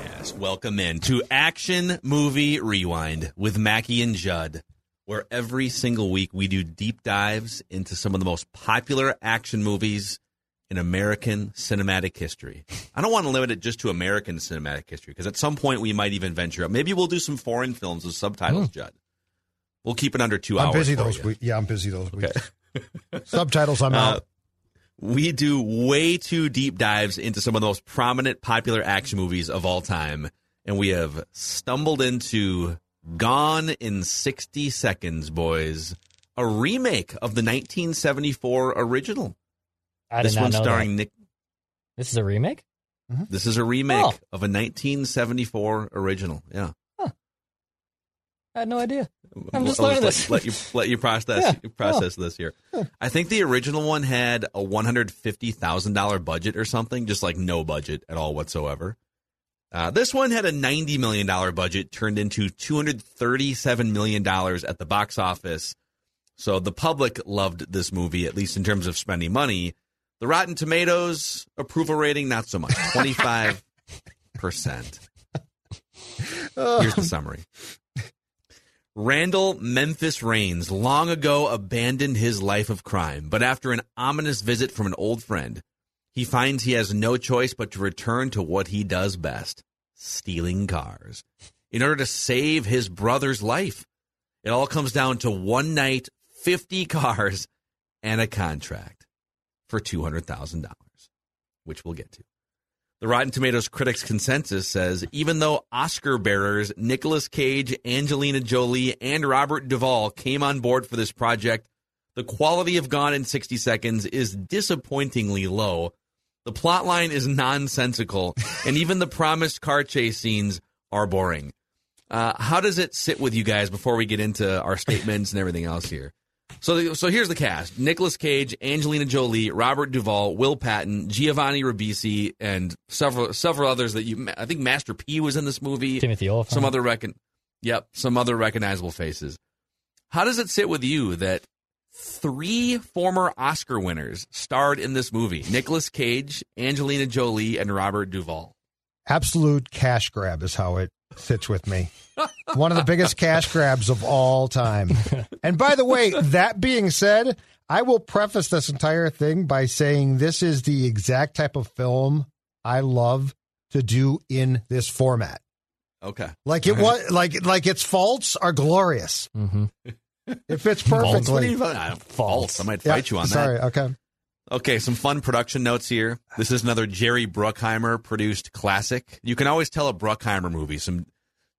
Yes, welcome in to Action Movie Rewind with Mackie and Judd, where every single week we do deep dives into some of the most popular action movies in American cinematic history. I don't want to limit it just to American cinematic history because at some point we might even venture up. Maybe we'll do some foreign films with subtitles, Judd. We'll keep it under 2 I'm hours. busy for those you. weeks. Yeah, I'm busy those weeks. Subtitles, I'm Uh, out. We do way too deep dives into some of the most prominent popular action movies of all time and we have stumbled into gone in 60 seconds boys a remake of the 1974 original I this one starring that. nick This is a remake. Mm-hmm. this is a remake Oh. of a 1974 original yeah I had no idea. I'm just learning let, this. let you let you process Yeah. process this here. I think the original one had a one hundred fifty thousand dollar budget or something, just like no budget at all whatsoever. Uh, this one had a ninety million dollar budget, turned into two hundred thirty seven million dollars at the box office. So the public loved this movie, at least in terms of spending money. The Rotten Tomatoes approval rating, not so much, twenty five percent. Here's the summary. Randall Memphis Raines long ago abandoned his life of crime, but after an ominous visit from an old friend, he finds he has no choice but to return to what he does best stealing cars in order to save his brother's life. It all comes down to one night, 50 cars, and a contract for $200,000, which we'll get to. The Rotten Tomatoes critics consensus says even though Oscar bearers Nicolas Cage, Angelina Jolie, and Robert Duvall came on board for this project, the quality of Gone in 60 Seconds is disappointingly low. The plot line is nonsensical, and even the promised car chase scenes are boring. Uh, how does it sit with you guys before we get into our statements and everything else here? So, so here's the cast: Nicolas Cage, Angelina Jolie, Robert Duvall, Will Patton, Giovanni Ribisi, and several several others that you. I think Master P was in this movie. Timothy Olyphant. Some other recon. Yep, some other recognizable faces. How does it sit with you that three former Oscar winners starred in this movie? Nicolas Cage, Angelina Jolie, and Robert Duvall. Absolute cash grab is how it sits with me. One of the biggest cash grabs of all time. And by the way, that being said, I will preface this entire thing by saying this is the exact type of film I love to do in this format. Okay. Like it was like like its faults are glorious. Mm-hmm. It fits Faults? What do perfectly. you- I don't- Faults. I might Yeah, fight you on that. sorry, okay. Okay, some fun production notes here. This is another Jerry Bruckheimer produced classic. You can always tell a Bruckheimer movie. Some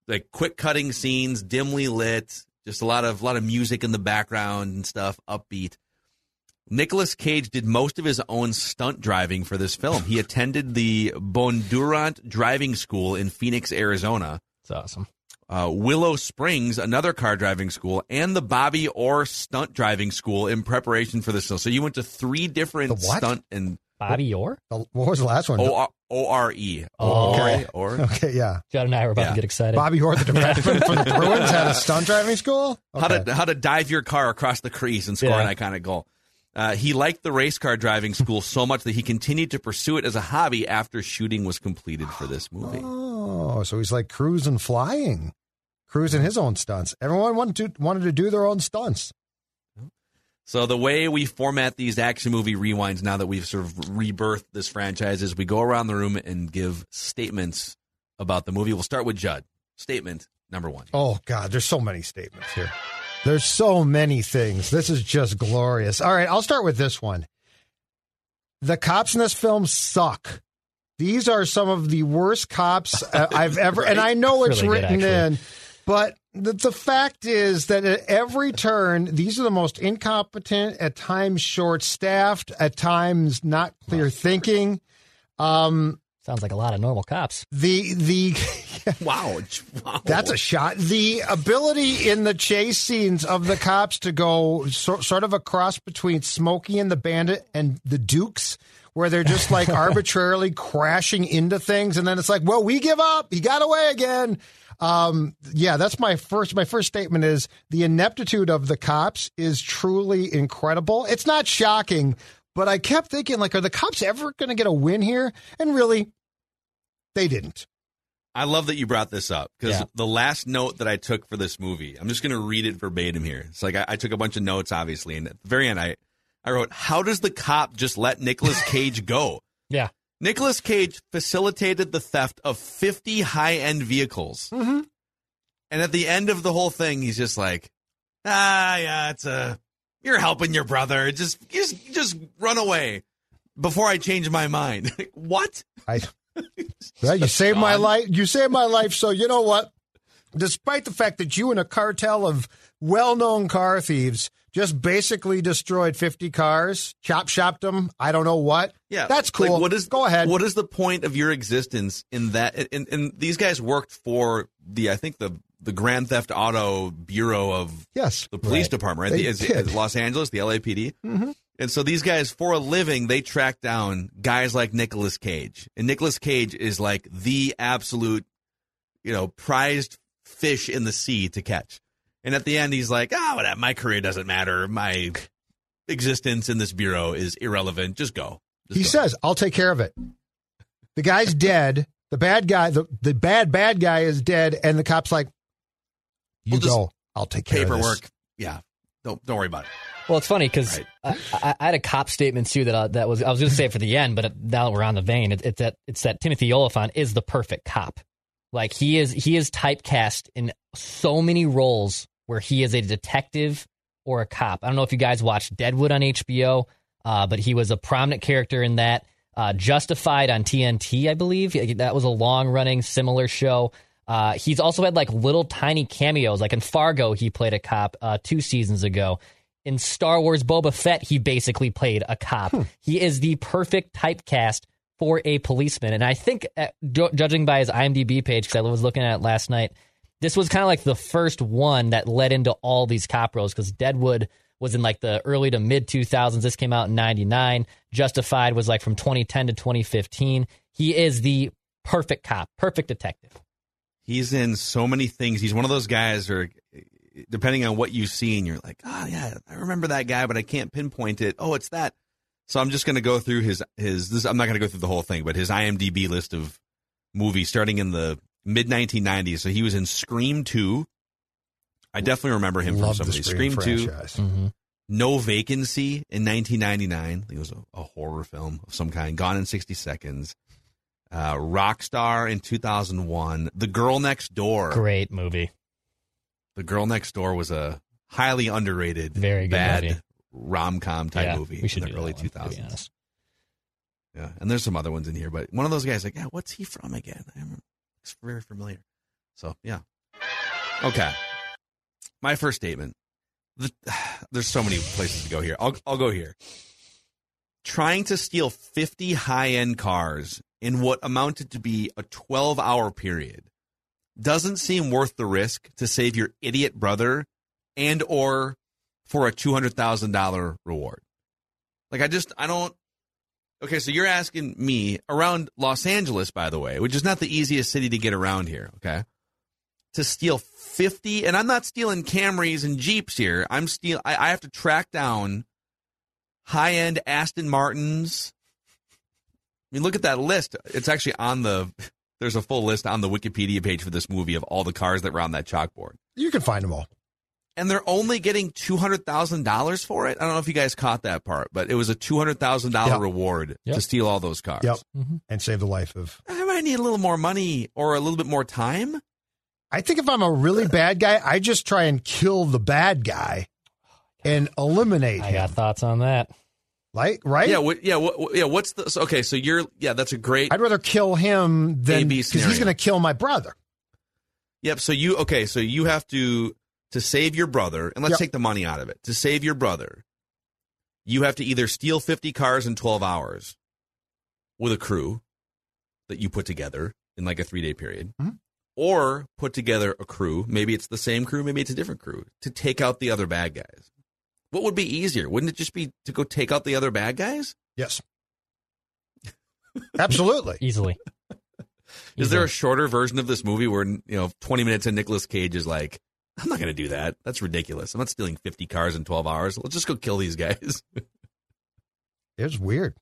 like quick cutting scenes, dimly lit, just a lot of lot of music in the background and stuff, upbeat. Nicolas Cage did most of his own stunt driving for this film. He attended the Bondurant Driving School in Phoenix, Arizona. It's awesome. Uh, Willow Springs, another car driving school, and the Bobby Ore Stunt Driving School in preparation for this film. So you went to three different The what? stunt and Bobby Ore. What was the last one? O R O R E. Oh. Okay. Or Okay, yeah. Judd and I were about Yeah. to get excited. Bobby Orr, the defenseman for the Bruins, had a stunt driving school. how to how to dive your car across the crease and score Yeah. an iconic goal. Uh, he liked the race car driving school so much that he continued to pursue it as a hobby after shooting was completed for this movie. Oh, so he's like cruising, flying, cruising his own stunts. Everyone wanted to wanted to do their own stunts. So the way we format these action movie rewinds now that we've sort of rebirthed this franchise is we go around the room and give statements about the movie. We'll start with Judd. Statement number one. Oh God, there's so many statements here. There's so many things. This is just glorious. All right, I'll start with this one. The cops in this film suck. These are some of the worst cops uh, I've ever, and I know It's it's really written actually. in, but the, the fact is that at every turn, these are the most incompetent, at times short staffed, at times not clear thinking. Um, Sounds like a lot of normal cops. the the Wow. wow. That's a shot. The ability in the chase scenes of the cops to go so, sort of a cross between Smokey and the Bandit and the Dukes, where they're just like arbitrarily crashing into things, and then it's like, well, we give up. He got away again. Um, yeah, that's my first. My first statement is the ineptitude of the cops is truly incredible. It's not shocking, but I kept thinking, like, are the cops ever going to get a win here? And really, they didn't. I love that you brought this up because Yeah. the last note that I took for this movie, I'm just going to read it verbatim here. It's like I, I took a bunch of notes, obviously, and at the very end, I, I wrote, "How does the cop just let Nicolas Cage go?" Yeah. Nicolas Cage facilitated the theft of 50 high-end vehicles, Mm-hmm. and at the end of the whole thing, he's just like, "Ah, yeah, it's a, you're helping your brother. Just, just, just run away." Before I change my mind, what? I, well, you saved my life. You saved my life. So you know what? Despite the fact that you and a cartel of well-known car thieves just basically destroyed 50 cars, chop shopped them. I don't know what. Yeah, that's like, cool. what is Go ahead. What is the point of your existence in that? And, and these guys worked for the, I think the the Grand Theft Auto Bureau of yes, the police Right. department, right? They The, is- Los Angeles, the LAPD. Mhm. And so these guys, for a living, they track down guys like Nicolas Cage, and Nicolas Cage is like the absolute, you know, prized fish in the sea to catch. And at the end, he's like, "Ah, whatever. My career doesn't matter. My existence in this bureau is irrelevant. Just go." Just He go." says, "I'll take care of it." The guy's dead. The bad guy, the, the bad bad guy is dead, and the cop's like, "You We'll go. I'll take care of paperwork. Yeah, don't don't worry about it. Well, it's funny because Right. I, I, I had a cop statement too that I, that was I was going to say it for the end, but now that we're on the vein, it, it's that it's that Timothy Olyphant is the perfect cop. Like he is he is typecast in so many roles where he is a detective or a cop. I don't know if you guys watched Deadwood on HBO, uh, but he was a prominent character in that. Uh, Justified on TNT, I believe that was a long running similar show. Uh, he's also had like little tiny cameos, like in Fargo, he played a cop uh, two seasons ago. In Star Wars Boba Fett, he basically played a cop. He is the perfect typecast for a policeman. And I think, uh, ju- judging by his IMDb page, because I was looking at it last night, this was kind of like the first one that led into all these cop roles because Deadwood was in like the early to mid 2000s. This came out in 99. Justified was like from 2010 to 2015. He is the perfect cop, perfect detective. He's in so many things. He's one of those guys, or depending on what you see, and you're like, oh yeah, I remember that guy, but I can't pinpoint it. Oh, it's that. So I'm just going to go through his his. This, I'm not going to go through the whole thing, but his IMDb list of movies starting in the mid 1990s. So he was in Scream 2. I definitely remember him Love from the somebody. Scream, Scream 2, franchise. No Vacancy in 1999. It was a, a horror film of some kind. Gone in 60 Seconds. Uh, Rockstar in 2001. The Girl Next Door. Great movie. The Girl Next Door was a highly underrated, Very good bad rom com type yeah, movie we should in the early that one, 2000s. Yeah, and there's some other ones in here, but one of those guys like, yeah, what's he from again? I remember, very familiar. So yeah, okay. My first statement. The, there's so many places to go here. I'll I'll go here. Trying to steal 50 high end cars in what amounted to be a 12 hour period doesn't seem worth the risk to save your idiot brother and or for a $200,000 reward. Like I just I don't Okay, so you're asking me around Los Angeles by the way, which is not the easiest city to get around here, okay? To steal 50 and I'm not stealing Camrys and Jeeps here. I'm steal I, I have to track down high-end Aston Martins. I mean, look at that list. It's actually on the there's a full list on the Wikipedia page for this movie of all the cars that were on that chalkboard. You can find them all. And they're only getting two hundred thousand dollars for it. I don't know if you guys caught that part, but it was a two hundred thousand dollar Yep. reward Yep. to steal all those cars. Yep. Mhm. And save the life of. I might need a little more money or a little bit more time. I think if I'm a really bad guy, I just try and kill the bad guy and eliminate I him. got thoughts on that. Like, right? Yeah, what, yeah, what, what- yeah. What's the so, okay? So you're yeah, that's a great. I'd rather kill him than because he's going to kill my brother. Yep. So you okay? So you have to to save your brother, and let's Yep. take the money out of it. To save your brother, you have to either steal fifty cars in twelve hours with a crew, that you put together in like a three day period, Mhm. or put together a crew. Maybe it's the same crew, maybe it's a different crew to take out the other bad guys. What would be easier? Wouldn't it just be to go take out the other bad guys? Yes. Absolutely. Easily. Is there a shorter version of this movie where you know 20 minutes and Nicolas Cage is like, I'm not going to do that. That's ridiculous. I'm not stealing 50 cars in 12 hours. Let's just go kill these guys. It was weird.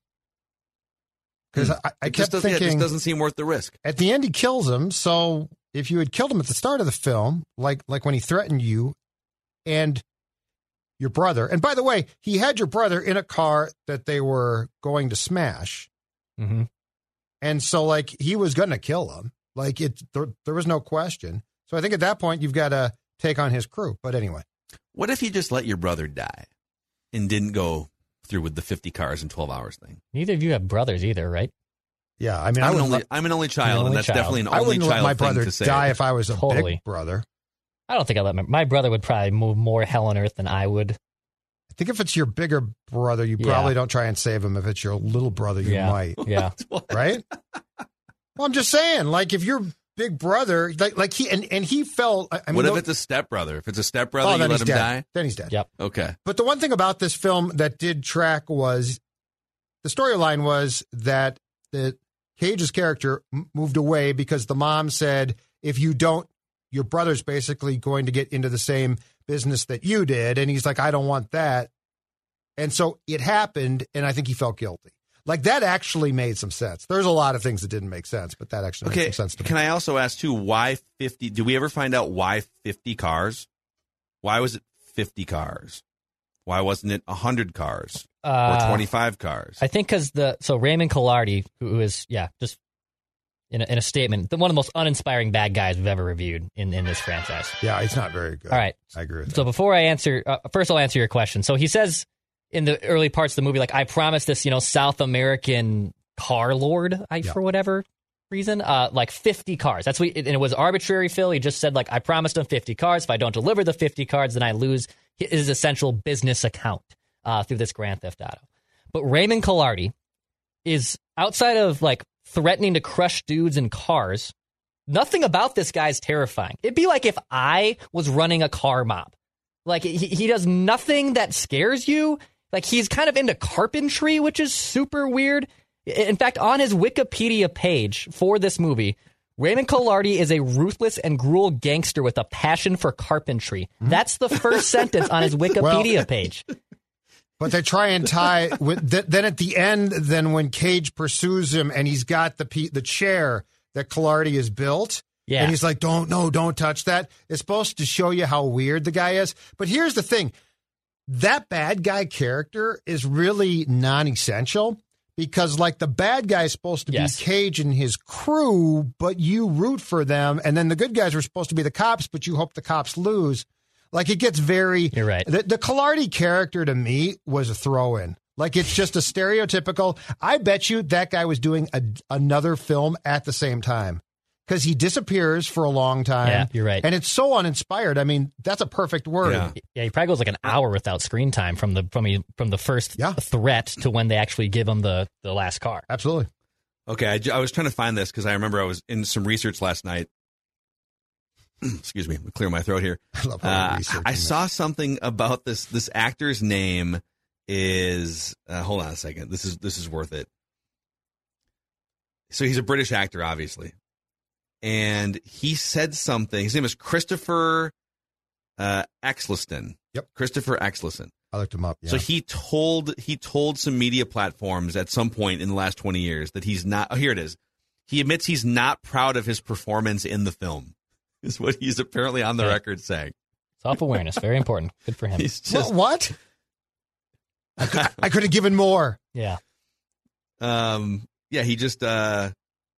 Because I, I Hmm. It just kept doesn't- yeah, it just doesn't seem worth the risk. at the end he kills him. So if you had killed him at the start of the film, like like when he threatened you and your brother, and by the way, he had your brother in a car that they were going to smash, hmm and so like he was going to kill him. Like it, there, there was no question. So I think at that point you've got to take on his crew. But anyway, What if you just let your brother die and didn't go through with the 50 cars in 12 hours thing? Neither of you have brothers either, right? yeah, I mean, I I'm, an only, let, I'm an only child, only and that's child. definitely an I only wouldn't let child my thing brother to say. die if I was a Totally. big brother. I don't think I let my my brother would probably move more hell on earth than I would. I think if it's your bigger brother, you Yeah. probably don't try and save him. If it's your little brother, you Yeah. might. Yeah. What? right? well, I'm just saying, like if your big brother, like like he and, and he felt. I I mean, what if it's a stepbrother? If it's a stepbrother, oh, you then let he's him dead. die? Then he's dead. Yep. Okay. But the one thing about this film that did track was the storyline was that the Cage's character m- moved away because the mom said, if you don't, your brother's basically going to get into the same business that you did. And he's like, I don't want that. And so it happened, and I think he felt guilty. Like that actually made some sense. There's a lot of things that didn't make sense, but that actually Okay. made some sense to me. Can I also ask too? Why 50? do we ever find out why 50 cars? Why was it 50 cars? Why wasn't it 100 cars or Uh, 25 cars? I think because the so Raymond Calitri, who is yeah, just in a, in a statement, the, one of the most uninspiring bad guys we've ever reviewed in in this franchise. Yeah, it's not very good. All right, I agree with that. So before I answer, uh, first I'll answer your question. So he says in the early parts of the movie, like I promised this, you know, South American car lord, I Yeah. for whatever reason, uh, like 50 cars. That's what, and it was arbitrary. Phil, he just said like I promised him 50 cars. If I don't deliver the 50 cards, then I lose his essential business account uh, through this Grand Theft Auto. But Raymond Calitri is outside of like threatening to crush dudes in cars. Nothing about this guy's terrifying. It'd be like if I was running a car mob. Like he, he does nothing that scares you. Like he's kind of into carpentry, which is super weird. In fact, on his Wikipedia page for this movie, Raymond Calitri is a ruthless and cruel gangster with a passion for carpentry. Hmm? That's the first sentence on his Wikipedia page. But they try and tie with th- then at the end. Then when Cage pursues him and he's got the the chair that Calitri has built, Yeah. and he's like, "Don't no, don't touch that." It's supposed to show you how weird the guy is. But here's the thing: that bad guy character is really non-essential because, like, the bad guy is supposed to Yes. be Cage and his crew, but you root for them, and then the good guys are supposed to be the cops, but you hope the cops lose. Like it gets very. You're right. The, the Calitri character to me was a throw in. Like it's just a stereotypical. I bet you that guy was doing a, another film at the same time because he disappears for a long time. Yeah, you're right. And it's so uninspired. I mean, that's a perfect word. Yeah. Yeah, he probably goes like an hour without screen time from the from he, from the first Yeah. threat to when they actually give him the the last car. Absolutely. Okay, I, I was trying to find this because I remember I was in some research last night. Excuse me, clear my throat here. I love how we're Uh, researching I this. saw something about this. This actor's name is. Uh, hold on a second. This is this is worth it. So he's a British actor, obviously, and he said something. His name is Christopher uh, Eccleston. Yep. Christopher Eccleston. I looked him up. Yeah. So he told he told some media platforms at some point in the last twenty years that he's not. Oh, here it is. He admits he's not proud of his performance in the film. Is what he's apparently on the Yeah. record saying. Self awareness, very important. Good for him. He's Wha- just what? I could, I could have given more. Yeah, um yeah he just uh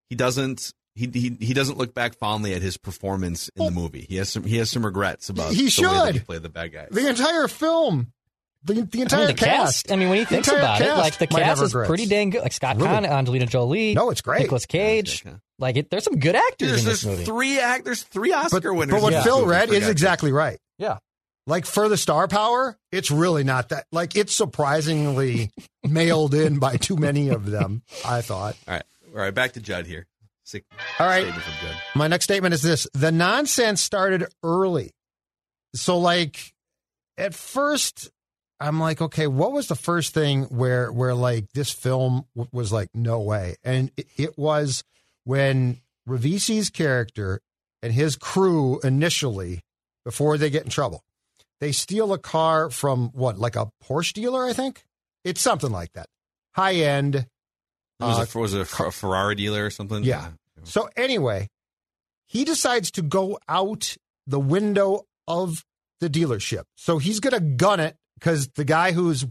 he doesn't he, he he doesn't look back fondly at his performance in the movie he has some he has some regrets about He the way that he should. played the bad guy The entire film, the, the I entire mean, the cast. cast. I mean, when you think entire about it, like the cast is regrets. pretty dang good. Like Scott Really? Caan, Angelina Jolie, No, it's great. Nicolas Cage. Okay. Like it, there's some good actors there's, in this there's movie. three act there's three oscar But, winners but what in this Phil movie, read is exactly right. Yeah. Like for the star power, it's really not that. Like it's surprisingly mailed in by too many of them. I thought. all right all right back to judd here Sick All right. statement from Judd. My next statement is this the nonsense started early. So, like, at first, I'm like, okay, what was the first thing where, where like, this film w- was like, no way? And it, it was when Ribisi's character and his crew initially, before they get in trouble, they steal a car from what, like a Porsche dealer, I think? It's something like that. High end. It was, Uh, a, was it a, a Ferrari dealer or something? Yeah. So anyway, he decides to go out the window of the dealership. So he's going to gun it because the guy who's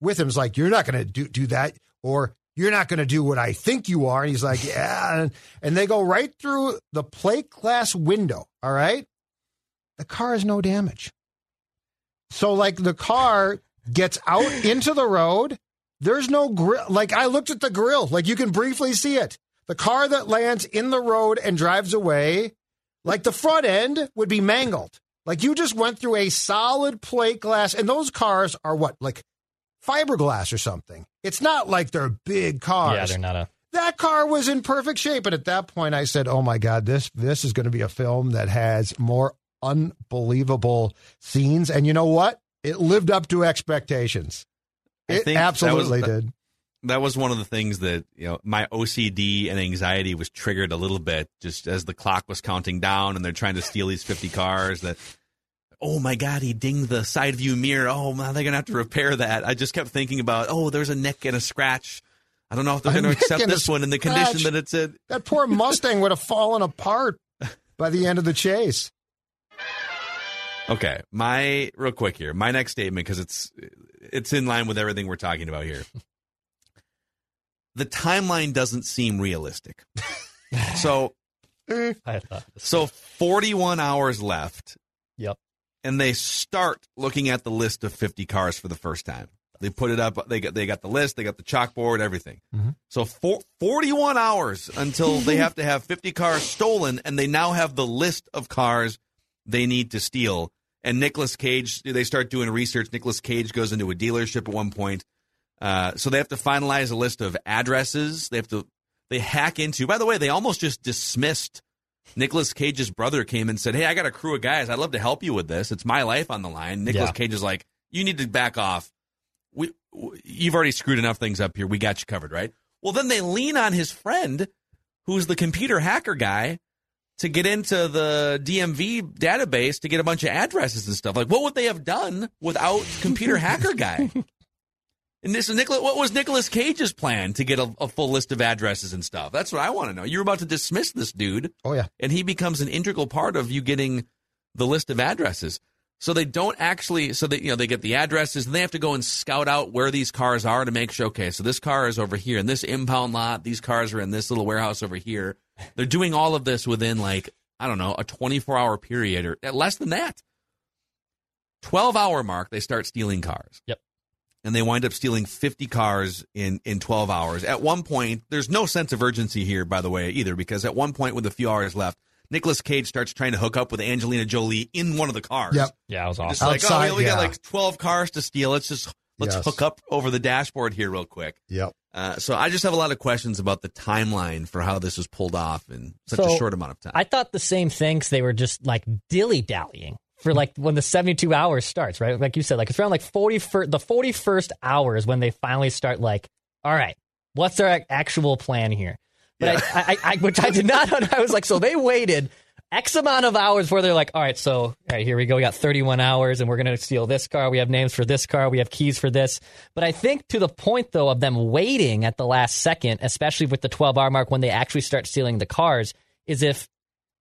with him is like, "You're not going to do do that," or "You're not going to do what I think you are." And he's like, "Yeah," and, and they go right through the plate glass window. All right, the car has no damage. So like the car gets out into the road. There's no grill. Like I looked at the grill. Like you can briefly see it. The car that lands in the road and drives away, like the front end would be mangled. Like you just went through a solid plate glass, and those cars are what, like fiberglass or something. It's not like they're big cars. Yeah, they're not a. that car was in perfect shape. And at that point, I said, "Oh my god, this this is going to be a film that has more unbelievable scenes." And you know what? It lived up to expectations. I It think that absolutely was- did. that was one of the things that you know my OCD and anxiety was triggered a little bit just as the clock was counting down and they're trying to steal these 50 cars that oh my god he dinged the side view mirror. Oh man they're gonna have to repair that. I just kept thinking about oh there's a nick and a scratch. I don't know if they're gonna nick accept this one in the condition that it's in. That poor Mustang would have fallen apart by the end of the chase. Okay my real quick here my next statement because it's it's in line with everything we're talking about here the timeline doesn't seem realistic so I. So 41 hours left. Yep. And they start looking at the list of 50 cars for the first time. They put it up. They got they got the list. They got the chalkboard. Everything. Mhm. So for, 41 hours until they have to have 50 cars stolen, and they now have the list of cars they need to steal. And Nicolas Cage, they start doing research. Nicolas Cage goes into a dealership at one point. Uh, so they have to finalize a list of addresses. They have to they hack into. By the way, they almost just dismissed Nicolas Cage's brother came and said, "Hey, I got a crew of guys. I'd love to help you with this. It's my life on the line." Nicolas Yeah. Cage is like, "You need to back off. We, w- you've already screwed enough things up here. We got you covered, right?" Well, then they lean on his friend, who's the computer hacker guy, to get into the DMV database to get a bunch of addresses and stuff. Like, what would they have done without computer hacker guy? And this is Nicolas. What was Nicolas Cage's plan to get a, a full list of addresses and stuff? That's what I want to know. You're about to dismiss this dude Oh yeah. and he becomes an integral part of you getting the list of addresses. So they don't actually. So that you know they get the addresses and they have to go and scout out where these cars are to make sure. Okay, so this car is over here in this impound lot. These cars are in this little warehouse over here. They're doing all of this within like I don't know a 24 hour period or uh, less than that. 12 hour mark they start stealing cars. Yep. And they wind up stealing 50 cars in, in 12 hours. At one point, there's no sense of urgency here, by the way, either, because at one point, with a few hours left, Nicolas Cage starts trying to hook up with Angelina Jolie in one of the cars. Yep. Yeah, it was Just awesome. like, oh, Outside, we only got like 12 cars to steal. Let's just, let's Yes. hook up over the dashboard here real quick. Yep. Uh, so I just have a lot of questions about the timeline for how this was pulled off in such So, a short amount of time. I thought the same things. they were just like dilly dallying for like when the 72 hours starts, right? Like you said, like it's around like 40 fir- the 41st hours when they finally start like, all right, what's their ac- actual plan here? But Yeah. I, I, I, which I did not, I was like, so they waited X amount of hours where they're like, all right, so, all right, here we go. We got 31 hours and we're going to steal this car. We have names for this car. We have keys for this. But I think to the point, though, of them waiting at the last second, especially with the 12 hour mark when they actually start stealing the cars, is if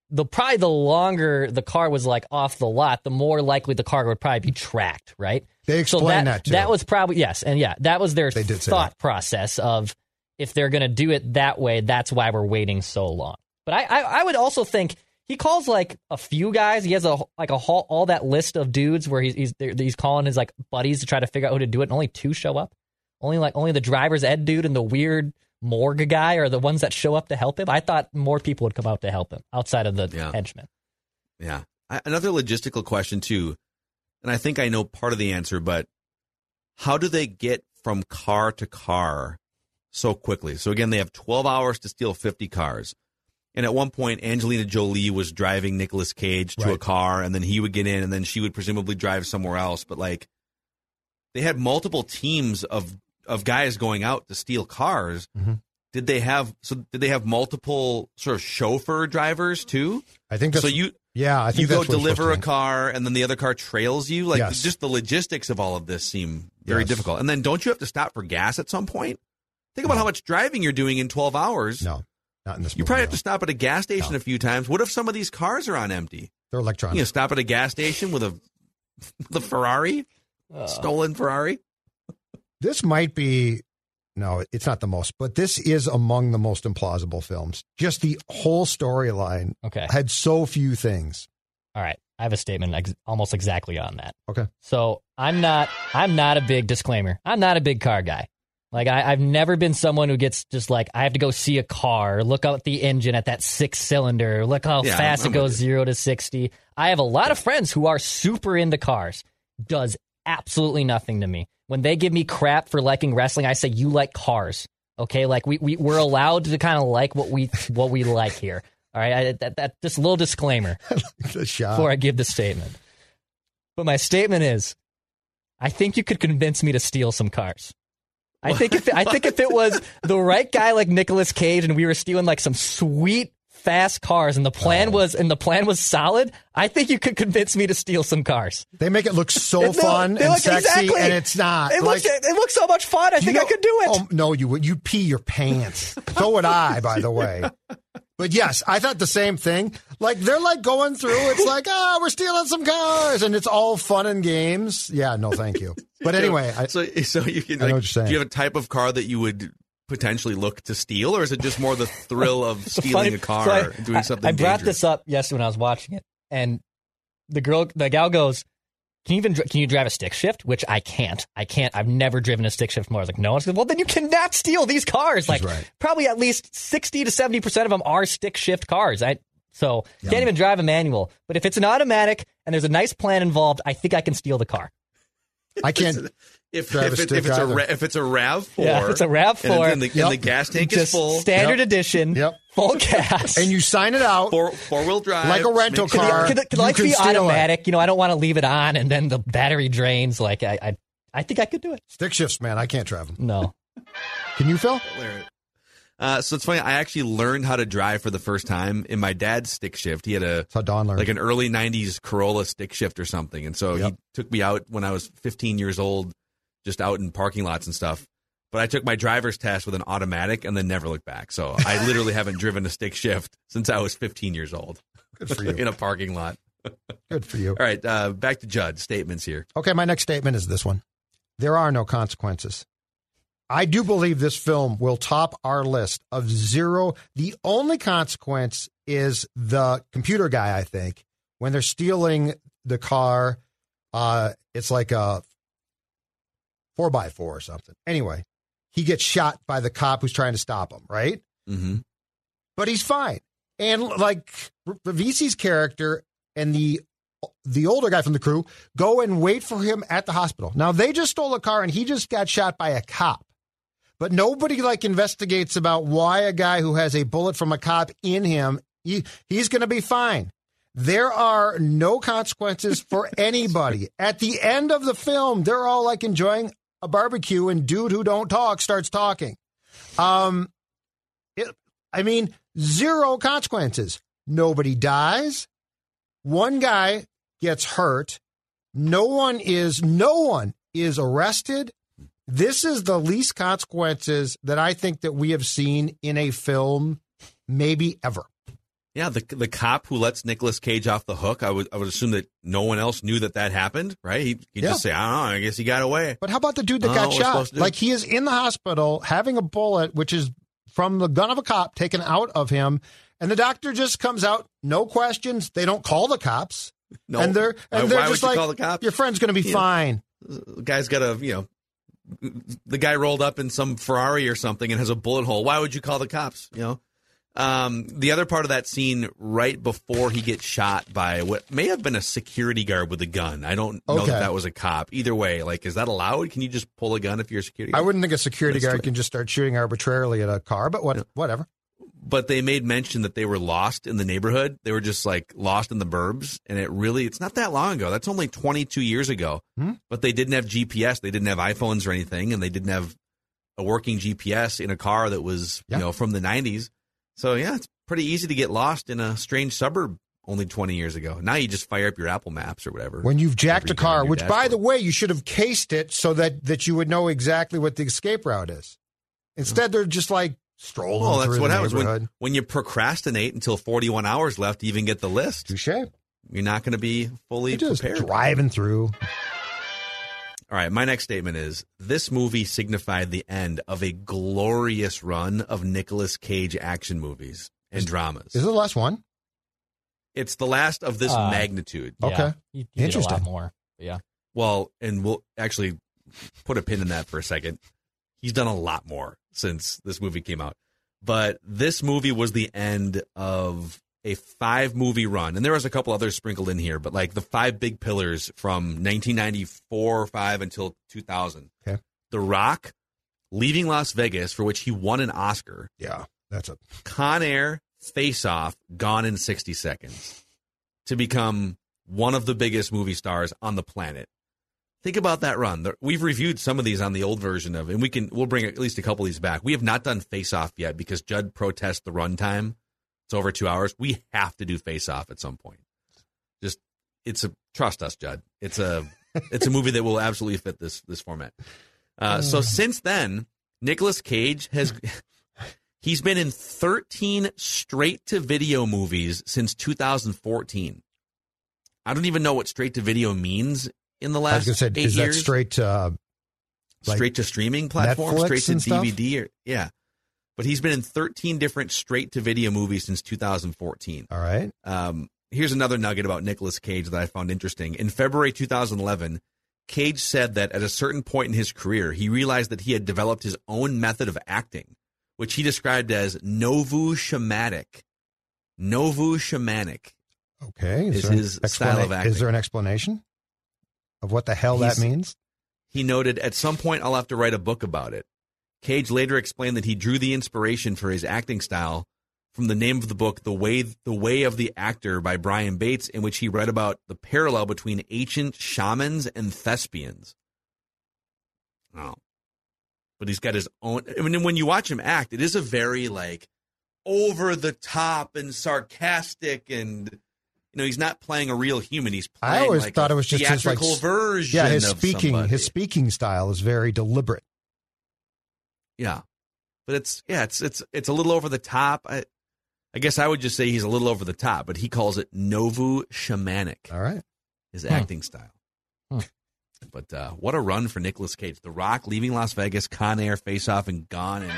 the probably the longer the car was like off the lot, the more likely the car would probably be tracked, right? They So explained that that, too. was probably yes, and yeah, that was their They did say thought process of if they're going to do it that way, that's why we're waiting so long. But I, I, I would also think he calls like a few guys. He has a like a whole, all that list of dudes where he's he's he's calling his like buddies to try to figure out who to do it, and only two show up. Only like only the driver's ed dude and the weird morgue guy are the ones that show up to help him. I thought more people would come out to help him outside of the Yeah. henchmen. Yeah. I, another logistical question too, and I think I know part of the answer, but how do they get from car to car so quickly? So again, they have 12 hours to steal 50 cars. And at one point, Angelina Jolie was driving Nicolas Cage to a car, and then he would get in, and then she would presumably drive somewhere else. But like, they had multiple teams of of guys going out to steal cars. Mhm. Did they have so? Did they have multiple sort of chauffeur drivers too? I think So you yeah. I think you go deliver a car, and then the other car trails you. Like Yes. just the logistics of all of this seem very Yes. difficult. And then don't you have to stop for gas at some point? Think about how much driving you're doing in twelve hours. No, not in this. You movie, probably have to stop at a gas station No. a few times. What if some of these cars are on empty? They're electronic. You know, stop at a gas station with a the Ferrari, Uh, stolen Ferrari. This might be no, it's not the most, but this is among the most implausible films. Just the whole storyline okay. had so few things. All right. I have a statement ex- almost exactly on that. Okay. So I'm not I'm not a big disclaimer. I'm not a big car guy. Like I, I've never been someone who gets just like I have to go see a car, look out the engine at that six cylinder, look how Yeah, fast I'm it goes zero to sixty. I have a lot of friends who are super into cars. Does absolutely nothing to me. When they give me crap for liking wrestling, I say you like cars. Okay, like we, we we're allowed to kind of like what we what we like here. All right, I, that, that just a little disclaimer the shot. before I give the statement. But my statement is, I think you could convince me to steal some cars. I think if I think if it was the right guy like Nicolas Cage and we were stealing like some sweet fast cars and the plan Oh. was and the plan was solid, I think you could convince me to steal some cars. They make it look so no, fun they and look- sexy, exactly. and it's not. It like, looks it looks so much fun. I think know- I could do it. Oh no, you would. You'd pee your pants. so would I, by the way. But yes, I thought the same thing. Like they're like going through. It's like, ah, we're stealing some cars, and it's all fun and games. Yeah, no, thank you. But anyway, I, so so you can. I know Like, what you're saying. Do you have a type of car that you would potentially look to steal, or is it just more the thrill of stealing funny- a car so I- and doing something? I brought dangerous? this up yesterday when I was watching it, and the girl, the gal goes, "Can you even can you drive a stick shift?" Which I can't. I can't. I've never driven a stick shift before. I was like, "No." I said, "Well, then you cannot steal these cars." like, right. probably at least sixty to seventy percent of them are stick shift cars. I so can't even drive a manual. But if it's an automatic and there's a nice plan involved, I think I can steal the car. I can't. If if, it, if it's a either. ra- if it's a Rav four, Yeah, if it's a Rav4, and, and the, and the gas tank is full, standard Yep. edition, Yep. full gas. And you sign it out. four four wheel drive, Like a rental make car. could, it- could you like can be steal it. automatic. You know, I don't want to leave it on and then the battery drains. Like I, I, I think I could do it. Stick shifts, man. I can't drive them. No, Can you, Phil? Uh, so it's funny. I actually learned how to drive for the first time in my dad's stick shift. He had a That's how Don learned. like an early '90s Corolla stick shift or something, and so Yep. he took me out when I was 15 years old, just out in parking lots and stuff. But I took my driver's test with an automatic and then never looked back. So I literally haven't driven a stick shift since I was 15 years old Good for you. in a parking lot. Good for you. All right, uh, back to Judd statements here. Okay, my next statement is this one. There are no consequences. I do believe this film will top our list of zero. The only consequence is the computer guy, I think. When they're stealing the car, uh, it's like a four by four or something. Anyway, he gets shot by the cop who's trying to stop him, right? hmm but he's fine. And like Ribisi's character and the the older guy from the crew go and wait for him at the hospital. Now they just stole a car and he just got shot by a cop. But nobody like investigates about why a guy who has a bullet from a cop in him, he, he's going to be fine. There are no consequences for anybody. At the end of the film, they're all like enjoying a barbecue and dude who don't talk starts talking. Um it, I mean, zero consequences. Nobody dies. One guy gets hurt. No one is no one is arrested. This is the least consequences that I think that we have seen in a film maybe ever. Yeah, the the cop who lets Nicolas Cage off the hook. I would I would assume that no one else knew that that happened, right? He he Yeah. just say, I don't know. I guess he got away. But how about the dude that got shot? supposed to do. Like he is in the hospital having a bullet, which is from the gun of a cop taken out of him, and the doctor just comes out, no questions. They don't call the cops, No, and they're and why, they're why just would like, call the cops? your friend's going to be Yeah. fine. the guy's got a you know the guy rolled up in some Ferrari or something and has a bullet hole. Why would you call the cops? You know. Um, the other part of that scene right before he gets shot by what may have been a security guard with a gun. I don't know Okay. that that was a cop. Either way, like, is that allowed? Can you just pull a gun if you're a security? I wouldn't think a security That's guard can just start shooting arbitrarily at a car, but what, whatever. But they made mention that they were lost in the neighborhood. They were just like lost in the burbs, and it really it's not that long ago. That's only 22 years ago. Hmm. But they didn't have GPS. They didn't have iPhones or anything, and they didn't have a working GPS in a car that was Yeah. you know from the 90s. So yeah, it's pretty easy to get lost in a strange suburb only 20 years ago. Now you just fire up your Apple Maps or whatever. When you've jacked a car, which by the way, you should have cased it so that that you would know exactly what the escape route is. Instead, they're just like strolling well, that's through what the happens when, when you procrastinate until 41 hours left to even get the list. Touche. You're not going to be fully You're just prepared. driving through. All right, my next statement is this movie signified the end of a glorious run of Nicolas Cage action movies and dramas. Is it the last one? It's the last of this Uh, magnitude. Yeah, Okay. you, you get a Interesting. lot more. Yeah, Well, and we'll actually put a pin in that for a second. He's done a lot more since this movie came out. But this movie was the end of a five movie run. And there was a couple others sprinkled in here, but like the five big pillars from 1994 or 5 until 2000. Okay. The Rock, Leaving Las Vegas, for which he won an Oscar. Yeah, that's a Con Air, Face Off, Gone in 60 Seconds to become one of the biggest movie stars on the planet. Think about that run. We've reviewed some of these on the old version of, and we can we'll bring at least a couple of these back. We have not done Face Off yet because Judd protests the runtime. It's over two hours. We have to do Face Off at some point. Just it's a trust us, Judd. It's a it's a movie that will absolutely fit this this format. Uh, so since then, Nicolas Cage has he's been in 13 straight to video movies since 2014. I don't even know what straight to video means in the I last was going to say, eight is that years. straight uh, like straight to streaming platform, Netflix straight to? DVD, or yeah. But he's been in 13 different straight to video movies since 2014. All right. Um, here's another nugget about Nicolas Cage that I found interesting. In February 2011, Cage said that at a certain point in his career, he realized that he had developed his own method of acting, which he described as nouveau shamanic. Nouveau shamanic. Okay. Is an his style of acting. Is there an explanation of what the hell He's- that means? He noted, at some point, I'll have to write a book about it. Cage later explained that he drew the inspiration for his acting style from the name of the book, The Way, the Way of the Actor by Brian Bates, in which he read about the parallel between ancient shamans and thespians. Oh. But he's got his own. I mean, when you watch him act, it is a very, like, over the top and sarcastic and. You know, he's not playing a real human. He's playing. I always like thought it was just his like version. Yeah, his speaking somebody. his speaking style is very deliberate. Yeah, but it's yeah, it's it's it's a little over the top. I, I guess I would just say he's a little over the top, but he calls it nouveau shamanic, All right. his acting style. But uh, what a run for Nicolas Cage! The Rock, leaving Las Vegas, Con Air, Face Off, and gone in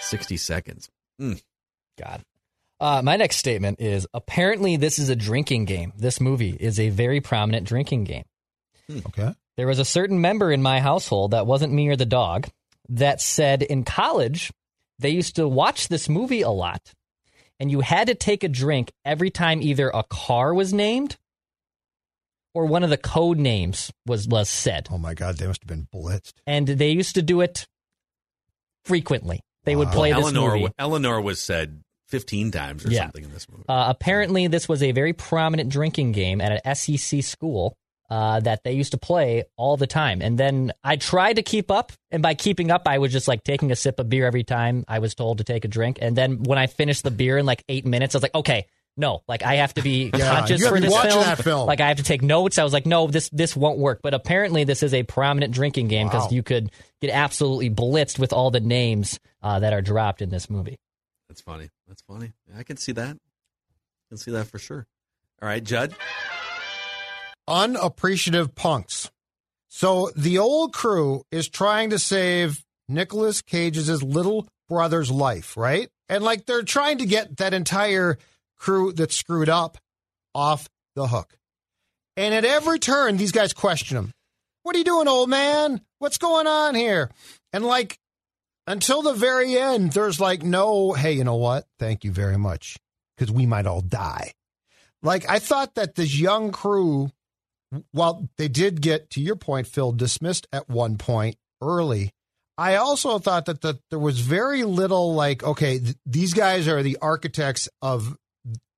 sixty seconds. God. Uh, my next statement is apparently this is a drinking game. This movie is a very prominent drinking game. Okay. There was a certain member in my household that wasn't me or the dog that said in college they used to watch this movie a lot and you had to take a drink every time either a car was named or one of the code names was was said. Oh my God, they must have been blitzed. And they used to do it frequently. They would play this Eleanor, movie. Eleanor was said fifteen times or Yeah. something in this movie. Uh, apparently, this was a very prominent drinking game at an SEC school uh, that they used to play all the time. And then I tried to keep up, and by keeping up, I was just like taking a sip of beer every time I was told to take a drink. And then when I finished the beer in like eight minutes, I was like, okay. No, like I have to be Yeah, conscious you for this film. that film. Like I have to take notes. I was like, no, this this won't work. But apparently, this is a prominent drinking game because Wow. you could get absolutely blitzed with all the names uh, that are dropped in this movie. That's funny. That's funny. I can see that. I can see that for sure. All right, Judd. Unappreciative punks. So the old crew is trying to save Nicolas Cage's little brother's life, right? And like they're trying to get that entire crew that screwed up off the hook. And at every turn, these guys question him. What are you doing, old man? What's going on here? And like until the very end, there's like no, hey, you know what? Thank you very much. Because we might all die. Like I thought that this young crew, while they did get, to your point, Phil, dismissed at one point early, I also thought that the, there was very little like, okay, th- these guys are the architects of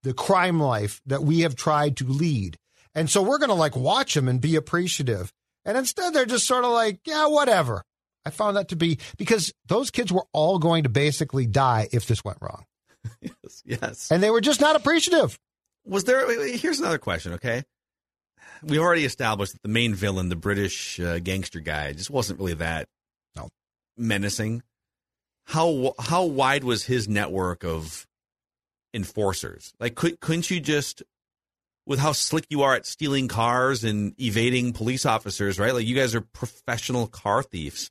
the crime life that we have tried to lead. And so we're going to like watch them and be appreciative. And instead, they're just sort of like, yeah, whatever. I found that to be because those kids were all going to basically die if this went wrong. yes, yes. And they were just not appreciative. Was there? Here's another question. Okay, we already established that the main villain, the British uh, gangster guy, just wasn't really that No. menacing. How how wide was his network of enforcers? Like, could couldn't you just with how slick you are at stealing cars and evading police officers, right? Like you guys are professional car thieves.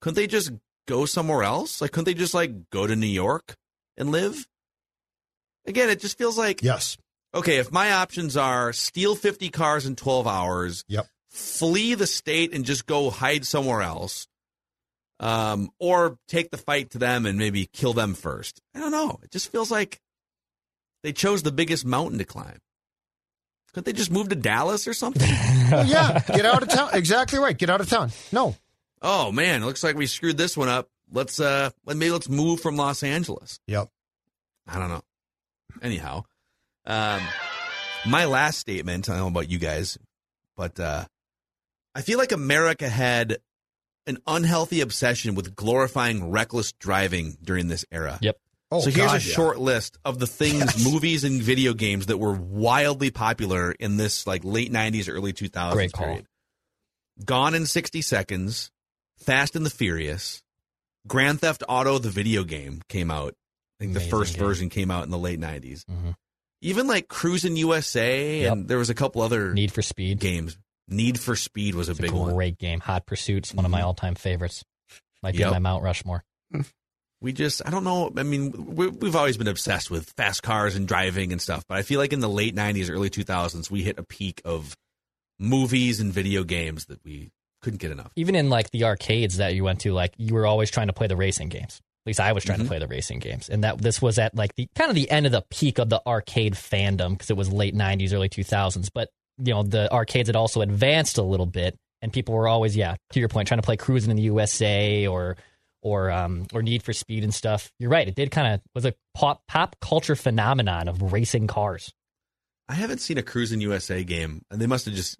Couldn't they just go somewhere else? Like, couldn't they just like go to New York and live? Again, it just feels like Yes. okay, if my options are steal 50 cars in 12 hours, Yep. flee the state and just go hide somewhere else, um, or take the fight to them and maybe kill them first. I don't know. It just feels like they chose the biggest mountain to climb. Couldn't they just move to Dallas or something? Well, yeah. Get out of town. Exactly right. Get out of town. No. Oh man, it looks like we screwed this one up. Let's uh, let- maybe let's move from Los Angeles. Yep. I don't know. Anyhow, um, my last statement, I don't know about you guys, but uh, I feel like America had an unhealthy obsession with glorifying reckless driving during this era. Yep. Oh, so here's God, a yeah. short list of the things, Yes. movies and video games that were wildly popular in this like late 90s, early 2000s Great call. period. Gone in 60 Seconds, Fast and the Furious, Grand Theft Auto, the video game came out. I think the first game. version came out in the late 90s. Mhm. Even like Cruising USA, Yep. and there was a couple other Need for Speed. games. Need for Speed was a It's a big one. great game. Hot Pursuit's one of my Mhm. all-time favorites. Might be Yep. my Mount Rushmore. we just i don't know i mean we've always been obsessed with fast cars and driving and stuff but i feel like in the late 90s early 2000s we hit a peak of movies and video games that we couldn't get enough Even in like the arcades that you went to, like you were always trying to play the racing games. At least I was trying Mhm. to play the racing games, and that this was at like the kind of the end of the peak of the arcade fandom because it was late '90s, early 2000s. But you know, the arcades had also advanced a little bit, and people were always, yeah, to your point, trying to play Cruising in the USA or or um or Need for Speed and stuff. You're right; it did kind of was a pop pop culture phenomenon of racing cars. I haven't seen a cruising usa game and they must have just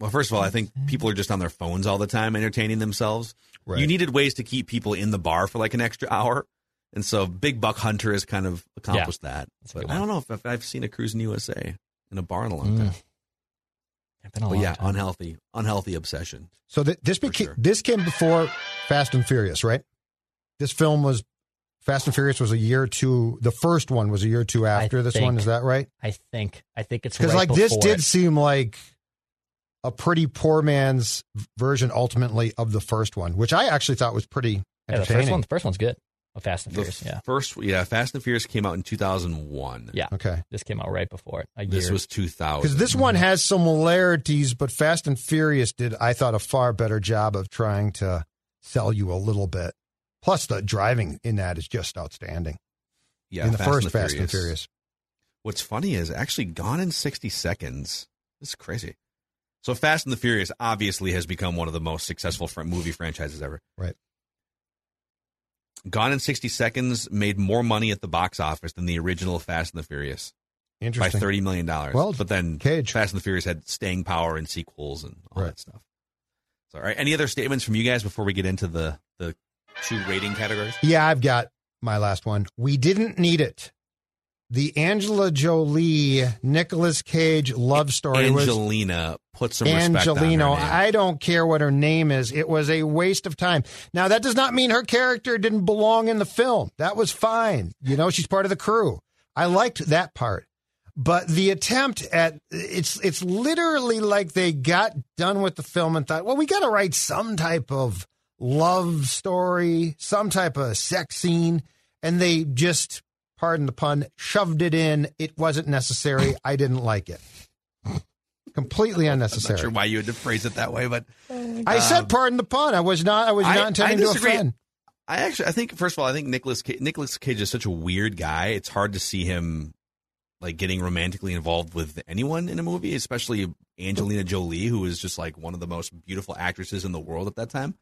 well first of all i think people are just on their phones all the time entertaining themselves Right. you needed ways to keep people in the bar for like an extra hour and so big buck hunter has kind of accomplished that That's but i don't know if, if i've seen a cruising usa in a bar in a long Mm. time been a but long yeah time. unhealthy unhealthy obsession So th- this became sure. this came before Fast and Furious, right? This film was Fast and Furious was a year or two. The first one was a year or two after this one. Is that right? I think I think it's Because right like this before did it. seem like a pretty poor man's version, ultimately, of the first one, which I actually thought was pretty Yeah, the first one, the first one's good. Oh, Fast and The Furious. Yeah, first, yeah, Fast and Furious came out in 2001. Yeah. Okay, this came out right before it. A This year. was 2000. because this one has similarities, but Fast and Furious did, I thought, a far better job of trying to sell you a little bit. Plus, the driving in that is just outstanding. yeah, in the Fast first and Fast and Furious. What's funny is actually Gone in 60 Seconds. This is crazy. So Fast and the Furious obviously has become one of the most successful movie franchises ever. Right. Gone in 60 Seconds made more money at the box office than the original Fast and the Furious Interesting. by $30 million. Well, but then Cage. Fast and the Furious had staying power and sequels and all Right. that stuff. So, all right. Any other statements from you guys before we get into the, the two rating categories? Yeah, I've got my last one. We didn't need it. The Angela Jolie Nicolas Cage love story was Angelina, put some respect on her Angelino. name. I don't care what her name is. It was a waste of time. Now that does not mean her character didn't belong in the film. That was fine. You know, she's part of the crew. I liked that part. But the attempt at it's it's literally like they got done with the film and thought, well, we got to write some type of love story, some type of sex scene, and they just, pardon the pun, shoved it in. It wasn't necessary. I didn't like it. Completely unnecessary. I'm not sure why you had to phrase it that way, but I said, Um, "Pardon the pun." I was not. I was not I intending to disagree. offend. I actually, I think first of all, I think Nicolas Cage, Nicolas Cage is such a weird guy. It's hard to see him like getting romantically involved with anyone in a movie, especially Angelina Jolie, who is just like one of the most beautiful actresses in the world at that time.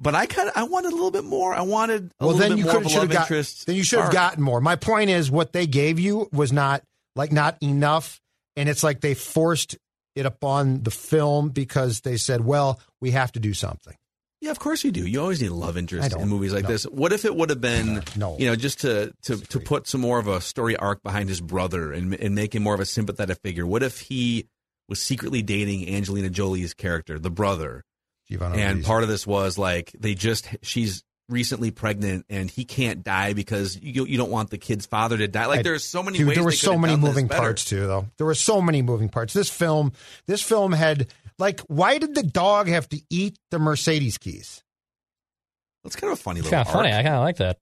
But I kind of I wanted a little bit more. I wanted a well, little then you more could have love got. interest. Then you should have gotten more. My point is, what they gave you was not like not enough, and it's like they forced it upon the film because they said, "Well, we have to do something." Yeah, of course you do. You always need a love interest in movies like No. this. What if it would have been, No. you know, just to to to put some more of a story arc behind his brother and and make him more of a sympathetic figure? What if he was secretly dating Angelina Jolie's character, the brother, Giovanni and Ribisi. part of this was like they just she's recently pregnant and he can't die because you you don't want the kid's father to die. Like I- there's so many Dude, ways there were so many moving parts too, though. There were so many moving parts. This film, this film had like, why did the dog have to eat the Mercedes keys? That's kind of a funny It's little kind of funny. I kind of like that.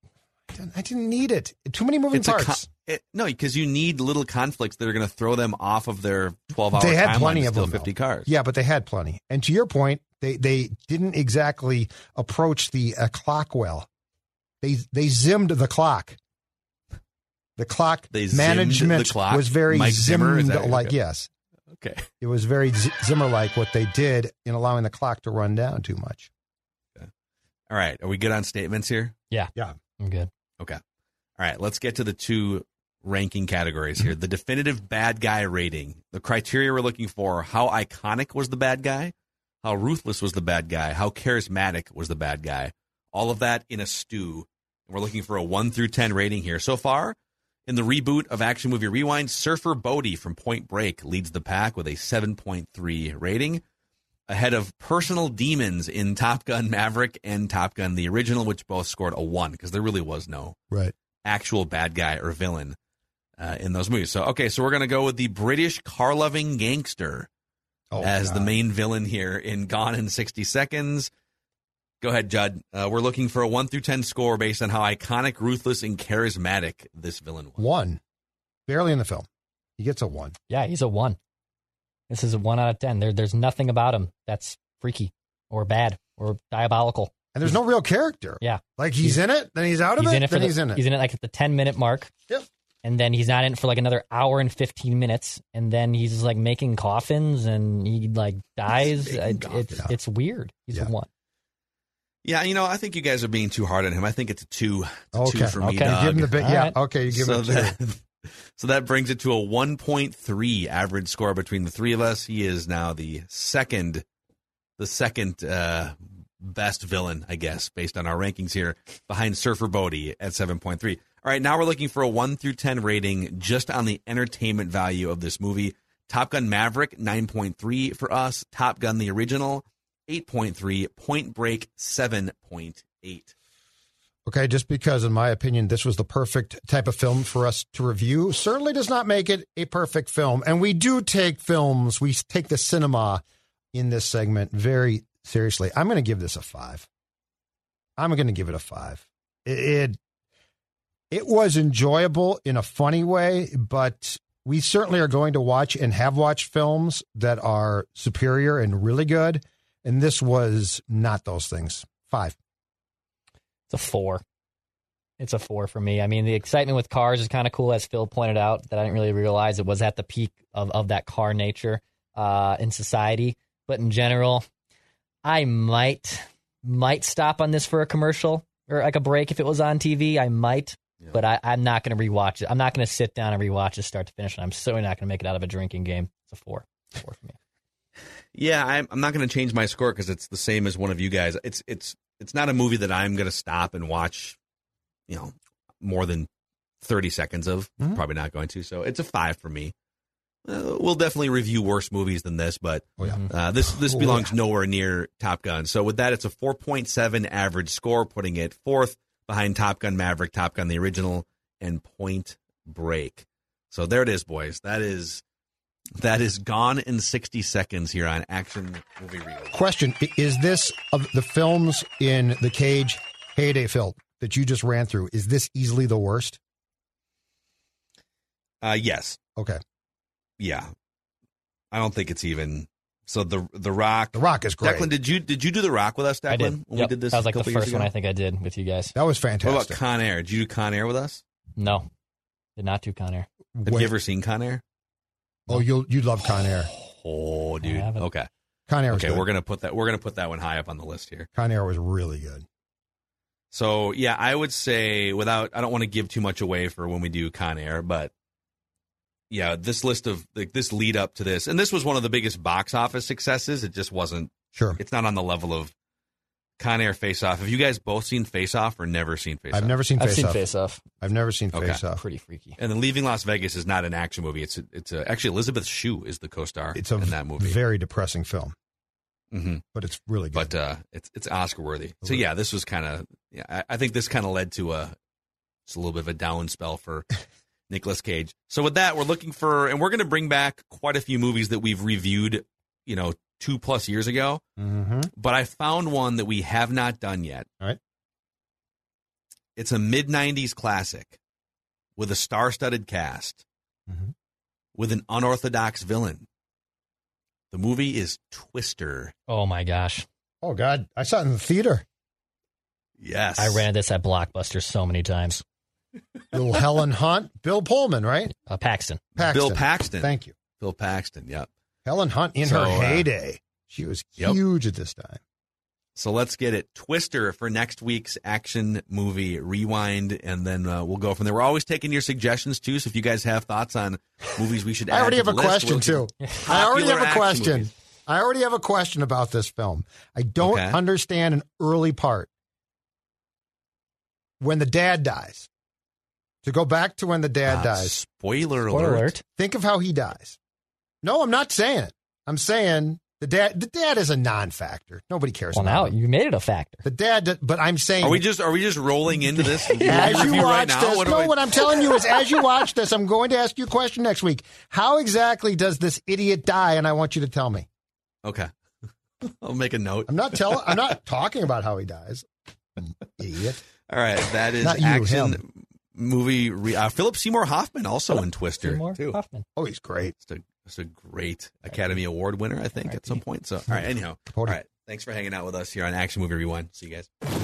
I didn't- need it. Too many moving It's a parts. con- it, no, because you need little conflicts that are going to throw them off of their 12 hour they had plenty of them. 50 though. cars. Yeah, but they had plenty. And to your point, they they didn't exactly approach the uh, clock well. They they zimmed the clock. The clock They management the clock? was very Mike Zimmer? Is zimmed that- like okay. yes. Okay. It was very Z- Zimmer like what they did in allowing the clock to run down too much. All right. Are we good on statements here? Yeah. Yeah. I'm good. Okay. All right. Let's get to the two ranking categories here. the definitive bad guy rating. The criteria we're looking for how iconic was the bad guy? How ruthless was the bad guy? How charismatic was the bad guy? All of that in a stew. And we're looking for a 1 through 10 rating here. So far, in the reboot of Action Movie Rewind, Surfer Bodhi from Point Break leads the pack with a 7.3 rating, ahead of Personal Demons in Top Gun Maverick and Top Gun the original, which both scored a 1 because there really was no Right. actual bad guy or villain uh, in those movies. So, okay, so we're going to go with the British car loving gangster Oh, as the main villain here in Gone in 60 Seconds. Go ahead, Judd. Uh, we're looking for a 1 through 10 score based on how iconic, ruthless, and charismatic this villain was. one. Barely in the film. He gets a one. Yeah, he's a one. This is a one out of ten. There, there's nothing about him that's freaky or bad or diabolical. And there's no real character. Yeah. Like he's, in it, then he's out of he's it, in it then the, he's in it. He's in it like at the ten minute mark. Yep. And then he's not in it for like another hour and fifteen minutes, and then he's just like making coffins, and he like dies. Making It- coffins. it's it's weird. He's Yeah. a one. Yeah, you know, I think you guys are being too hard on him. I think it's a 2. It's a okay. 2 for me, Okay. You dog. give him the big, All yeah. right. Okay. You give so him a two. that, so that brings it to a 1.3 average score between the three of us. He is now the second, the second uh, best villain, I guess, based on our rankings here, behind Surfer Bodhi at 7.3. All right, now we're looking for a 1 through 10 rating just on the entertainment value of this movie. Top Gun Maverick, 9.3 for us. Top Gun, the original, 8.3. Point Break, 7.8. Okay, just because, in my opinion, this was the perfect type of film for us to review, certainly does not make it a perfect film. And we do take films, we take the cinema in this segment very seriously. I'm going to give this a five. I'm going to give it a five. It, it it was enjoyable in a funny way, but we certainly are going to watch and have watched films that are superior and really good. And this was not those things. Five. It's a four. It's a four for me. I mean, the excitement with cars is kind of cool, as Phil pointed out, that I didn't really realize it was at the peak of, of that car nature uh, in society. But in general, I might might stop on this for a commercial or like a break if it was on TV. I might, Yeah. but I, I'm not going to rewatch it. I'm not going to sit down and rewatch it start to finish. And I'm certainly not going to make it out of a drinking game. It's a four. Four for me. Yeah, I'm, I'm not going to change my score because it's the same as one of you guys. It's it's it's not a movie that I'm going to stop and watch, you know, more than thirty seconds of. Mhm. Probably not going to. So it's a five for me. Uh, we'll definitely review worse movies than this, but Oh, yeah. Uh, this this Oh, belongs yeah. nowhere near Top Gun. So with that, it's a 4.7 average score, putting it fourth behind Top Gun Maverick, Top Gun the original, and Point Break. So there it is, boys. That is that is gone in 60 seconds here on Action Movie Reel. Question: Is this of the films in the Cage heyday film that you just ran through? Is this easily the worst? Uh, yes, Okay, yeah. I don't think it's even. So the the Rock. The Rock is great. Declan, did you did you do the Rock with us, Declan? I did. When Yep. we did this, that was a like the first one? I think I did with you guys. that was fantastic. What about. Con Air? Did you do Con Air with us? No, did not do Con Air. Have Wait- you ever seen Con Air? Oh, you'll you love Con Air. Oh, dude. Okay. Con Air was Okay, good. we're gonna put that we're gonna put that one high up on the list here. Con Air was really good. So yeah, I would say without I don't want to give too much away for when we do Con Air, but yeah, this list of like this lead up to this, and this was one of the biggest box office successes. It just wasn't. Sure. It's not on the level of Con Air Face Off. Have you guys both seen Face Off or never seen Face Off? I've never seen Face I've seen Off. Face Off. I've never seen Okay. Face Off. Pretty freaky. And then Leaving Las Vegas is not an action movie. It's a, it's a, actually Elizabeth Shue is the co-star It's a in that movie. very depressing film, hmm but it's really good. But uh, it's it's Oscar worthy. So yeah, this was kind of yeah. I, I think this kind of led to a it's a little bit of a down spell for Nicolas Cage. So with that, we're looking for, and we're going to bring back quite a few movies that we've reviewed, you know, two plus years ago. hmm But I found one that we have not done yet. All right. It's a mid '90s classic with a star-studded cast Mhm. with an unorthodox villain. The movie is Twister. Oh my gosh. Oh God, I saw it in the theater. Yes, I ran this at Blockbuster so many times. Little Helen Hunt, Bill Pullman, right? Uh, Paxton. Bill Paxton. Thank you. Bill Paxton. Yep. Helen Hunt in So, her uh, heyday. She was Yep. huge at this time. So let's get it Twister for next week's action movie rewind, and then uh, we'll go from there. We're always taking your suggestions too. So if you guys have thoughts on movies we should, I add already to have the a list, question we'll- too. I already have a question. movies. I already have a question about this film. I don't Okay. understand an early part. When the dad dies. To go back to when the dad Uh, dies. Spoiler, Spoiler alert. alert. Think of how he dies. No, I'm not saying it. I'm saying the dad the dad is a non-factor. Nobody cares Well, now about him. you made it a factor. The dad but I'm saying Are we just are we just rolling into this as you review watch right now? this, What do no, I- what I'm telling you is, as you watch this, I'm going to ask you a question next week. How exactly does this idiot die? And I want you to tell me. okay, I'll make a note. I'm not telling. I'm not talking about how he dies. Idiot. All right, that is Not you, action him. movie. Re- uh, Philip Seymour Hoffman also in Twister Seymour too. Hoffman. Oh, he's great. It's a, it's a great Academy Award winner, I think, at some point. So, all right, anyhow, all right. Thanks for hanging out with us here on Action Movie Rewind. See you guys.